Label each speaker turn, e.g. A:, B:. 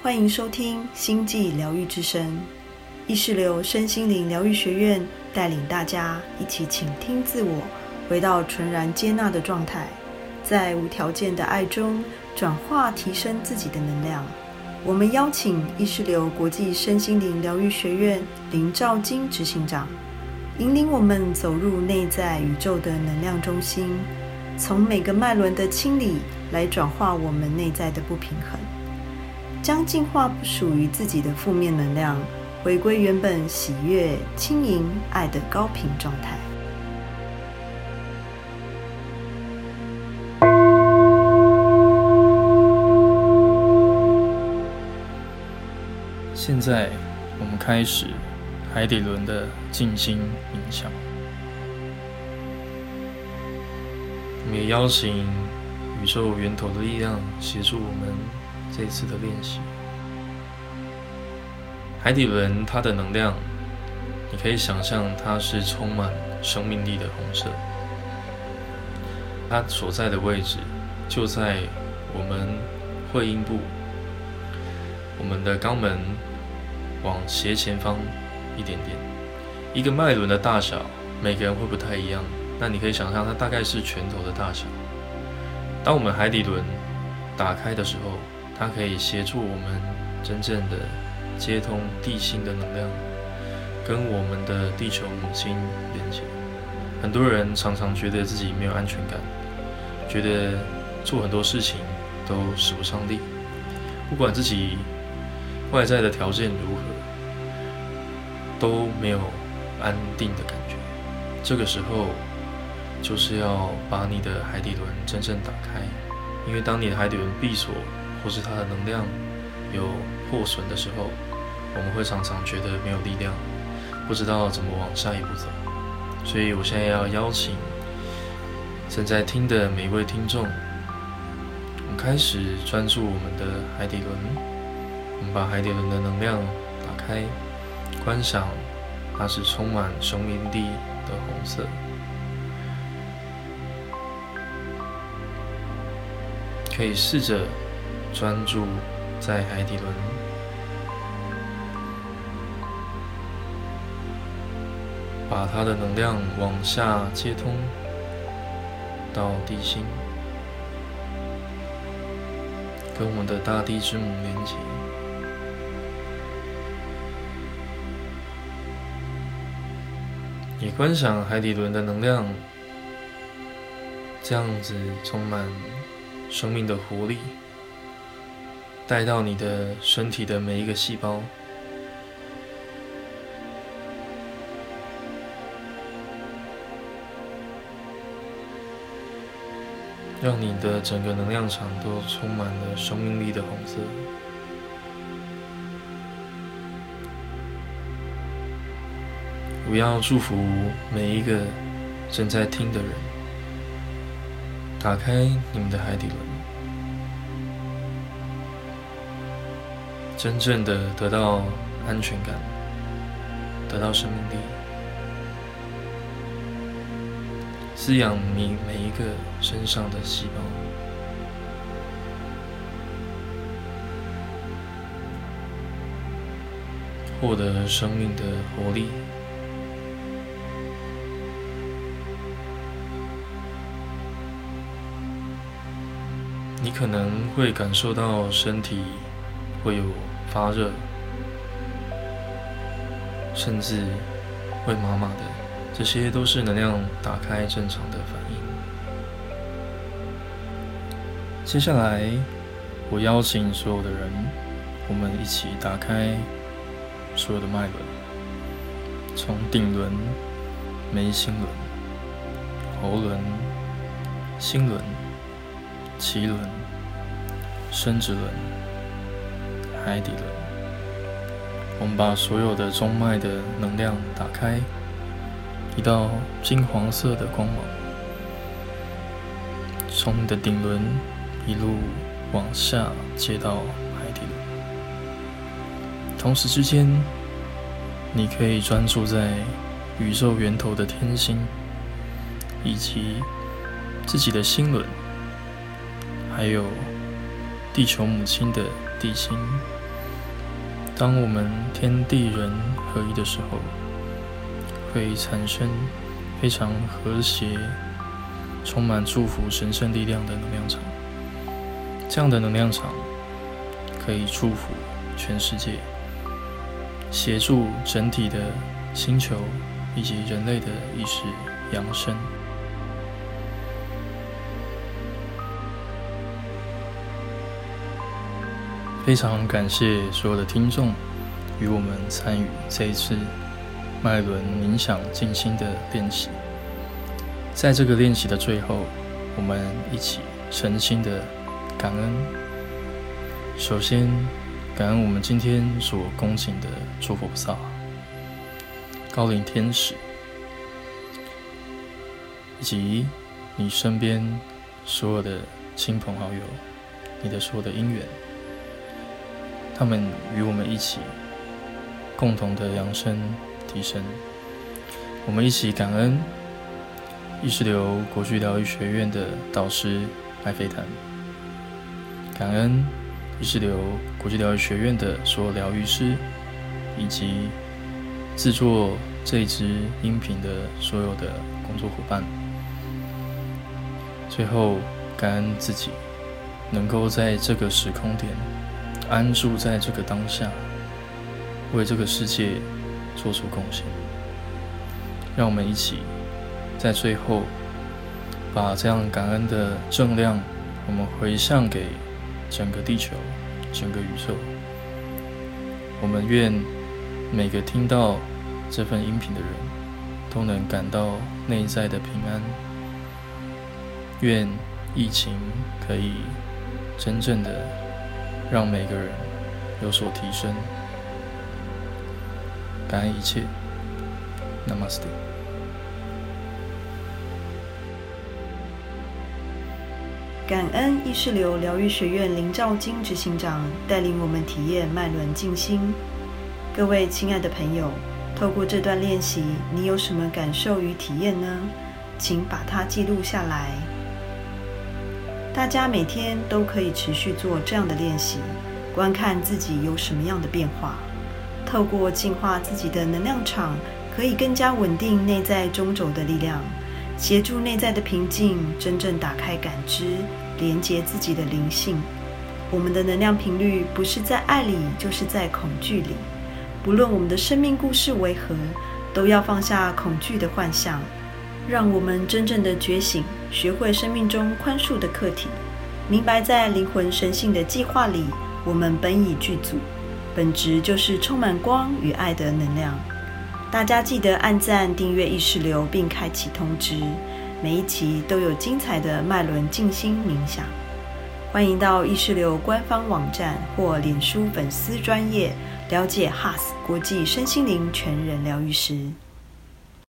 A: 欢迎收听星际疗愈之声，意识流身心灵疗愈学院带领大家一起倾听自我，回到纯然接纳的状态，在无条件的爱中转化提升自己的能量。我们邀请意识流国际身心灵疗愈学院林兆金执行长，引领我们走入内在宇宙的能量中心，从每个脉轮的清理来转化我们内在的不平衡。将净化不属于自己的负面能量，回归原本喜悦、轻盈、爱的高频状态。
B: 现在，我们开始海底轮的静心冥想。我们也邀请宇宙源头的力量协助我们。这次的练习，海底轮它的能量，你可以想象它是充满生命力的红色。它所在的位置就在我们会阴部，我们的肛门往斜前方一点点。一个脉轮的大小，每个人会不太一样。那你可以想象它大概是拳头的大小。当我们海底轮打开的时候，它可以协助我们真正的接通地心的能量，跟我们的地球母亲连接。很多人常常觉得自己没有安全感，觉得做很多事情都使不上力，不管自己外在的条件如何，都没有安定的感觉。这个时候，就是要把你的海底轮真正打开，因为当你的海底轮闭锁，或是它的能量有破损的时候，我们会常常觉得没有力量，不知道怎么往下一步走。所以我现在要邀请正在听的每一位听众，我们开始专注我们的海底轮，我们把海底轮的能量打开，观赏它是充满生命力的红色，可以试着。专注在海底轮，把它的能量往下接通到地心，跟我们的大地之母连接。你观想海底轮的能量，这样子充满生命的活力。带到你的身体的每一个细胞，让你的整个能量场都充满了生命力的红色。我要祝福每一个正在听的人，打开你们的海底轮。真正的得到安全感，得到生命力，滋养你每一个身上的细胞，获得生命的活力。你可能会感受到身体会有。发热，甚至会麻麻的，这些都是能量打开正常的反应。接下来，我邀请所有的人，我们一起打开所有的脉轮，从顶轮、眉心轮、喉轮、心轮、脐轮、生殖轮。海底轮，我们把所有的中脉的能量打开，一道金黄色的光芒，从你的顶轮一路往下接到海底轮。同时之间，你可以专注在宇宙源头的天心，以及自己的心轮，还有地球母亲的地心。当我们天地人合一的时候，会产生非常和谐、充满祝福、神圣力量的能量场。这样的能量场可以祝福全世界，协助整体的星球以及人类的意识扬升。非常感谢所有的听众与我们参与这一次脉轮冥想静心的练习。在这个练习的最后，我们一起诚心的感恩。首先，感恩我们今天所恭请的诸佛菩萨、高龄天使，以及你身边所有的亲朋好友，你的所有的因缘，他们与我们一起共同的扬升提升。我们一起感恩意识流国际疗愈学院的导师艾菲坦，感恩。意识流国际疗愈学院的所有疗愈师，以及制作这一支音频的所有的工作伙伴。最后，感恩自己能够在这个时空点安住在这个当下，为这个世界做出贡献。让我们一起在最后把这样感恩的正量，我们回向给。整个地球，整个宇宙，我们愿每个听到这份音频的人都能感到内在的平安。愿疫情可以真正的让每个人有所提升。感恩一切，Namaste。
A: 感恩意识流疗愈学院林兆金执行长带领我们体验脉轮静心。各位亲爱的朋友，透过这段练习，你有什么感受与体验呢？请把它记录下来。大家每天都可以持续做这样的练习，观看自己有什么样的变化。透过净化自己的能量场，可以更加稳定内在中轴的力量。协助内在的平静，真正打开感知，连接自己的灵性。我们的能量频率不是在爱里，就是在恐惧里。不论我们的生命故事为何，都要放下恐惧的幻象，让我们真正的觉醒，学会生命中宽恕的课题，明白在灵魂神性的计划里，我们本已具足，本质就是充满光与爱的能量。大家记得按赞、订阅意识流，并开启通知，每一期都有精彩的脉轮静心冥想。欢迎到意识流官方网站或脸书粉丝专业了解 HAS 国际身心灵全人疗愈师。